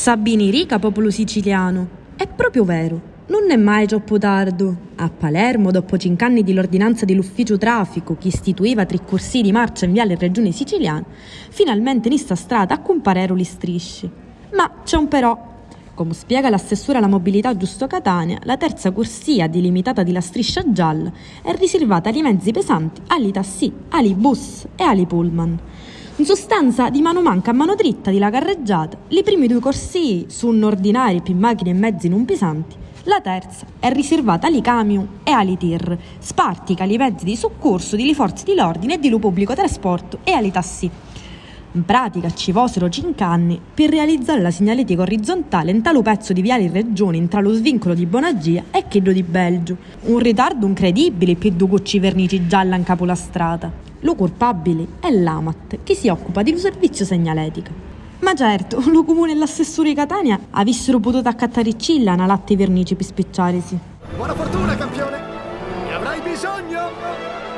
Sabini rica popolo siciliano. È proprio vero. Non è mai troppo tardo. A Palermo, dopo cinque anni di l'ordinanza dell'ufficio traffico che istituiva tre corsi di marcia in viale regione siciliana, finalmente in sta strada a comparero li strisci. Ma c'è un però. Come spiega l'assessore alla mobilità Giusto Catania, la terza corsia delimitata della striscia gialla è riservata ai mezzi pesanti, ali tassì, ali bus e ali pullman. In sostanza, di mano manca a mano dritta di la carreggiata, i primi due corsi sono ordinari per macchine e mezzi non pesanti, la terza è riservata agli camion e agli tir, spartica ai mezzi di soccorso, delle forze dell'ordine e di pubblico trasporto e agli tassì. In pratica ci fossero 5 anni per realizzare la segnaletica orizzontale in tale pezzo di viale in regione tra lo svincolo di Bonagia e quello di Belgio. Un ritardo incredibile per due gocci vernici gialla in capo alla strada. Lo colpabile è l'AMAT, che si occupa di un servizio segnaletica. Ma certo, lo comune e l'assessore Catania avessero potuto accattare cilla una latte vernici per spicciarisi. Buona fortuna, campione! Ne avrai bisogno!